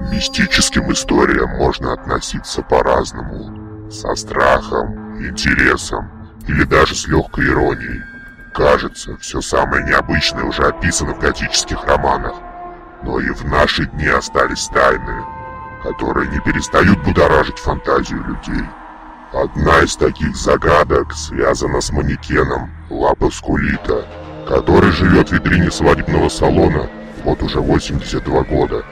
мистическим историям можно относиться по-разному. Со страхом, интересом или даже с легкой иронией. Кажется, все самое необычное уже описано в готических романах. Но и в наши дни остались тайны, которые не перестают будоражить фантазию людей. Одна из таких загадок связана с манекеном Лапа Скулита, который живет в витрине свадебного салона вот уже 82 года.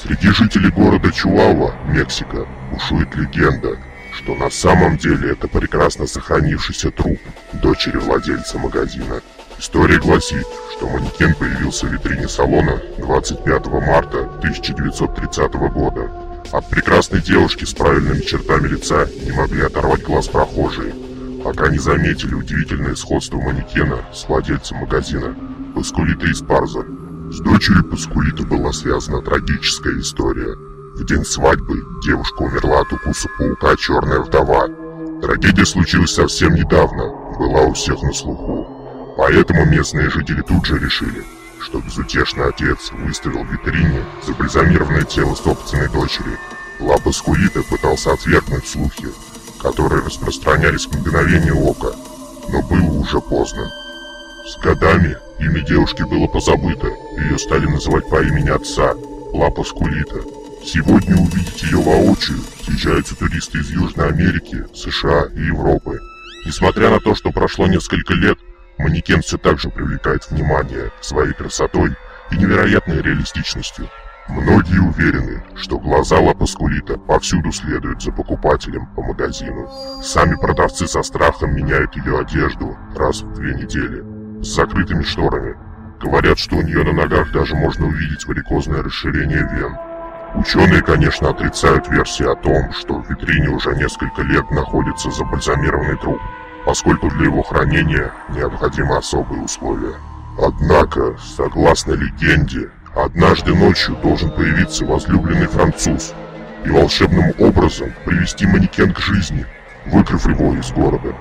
Среди жителей города Чуауа, Мексика, бушует легенда, что на самом деле это прекрасно сохранившийся труп дочери владельца магазина. История гласит, что манекен появился в витрине салона 25 марта 1930 года. От прекрасной девушки с правильными чертами лица не могли оторвать глаз прохожие, пока не заметили удивительное сходство манекена с владельцем магазина Паскулита из Парза. С дочерью Паскулита была связана трагическая история. В день свадьбы девушка умерла от укуса паука «Черная вдова». Трагедия случилась совсем недавно, была у всех на слуху. Поэтому местные жители тут же решили, что безутешный отец выставил в витрине забальзамированное тело собственной дочери. Лапа Скулита пытался отвергнуть слухи, которые распространялись в мгновение ока, но было уже поздно. С годами имя девушки было позабыто, ее стали называть по имени отца, Лапа Скулита. Сегодня увидеть ее воочию съезжаются туристы из Южной Америки, США и Европы. Несмотря на то, что прошло несколько лет, манекен все так же привлекает внимание своей красотой и невероятной реалистичностью. Многие уверены, что глаза Лапаскулита повсюду следуют за покупателем по магазину. Сами продавцы со страхом меняют ее одежду раз в две недели с закрытыми шторами. Говорят, что у нее на ногах даже можно увидеть варикозное расширение вен. Ученые, конечно, отрицают версии о том, что в витрине уже несколько лет находится забальзамированный труп, поскольку для его хранения необходимы особые условия. Однако, согласно легенде, однажды ночью должен появиться возлюбленный француз и волшебным образом привести манекен к жизни, выкрыв его из города.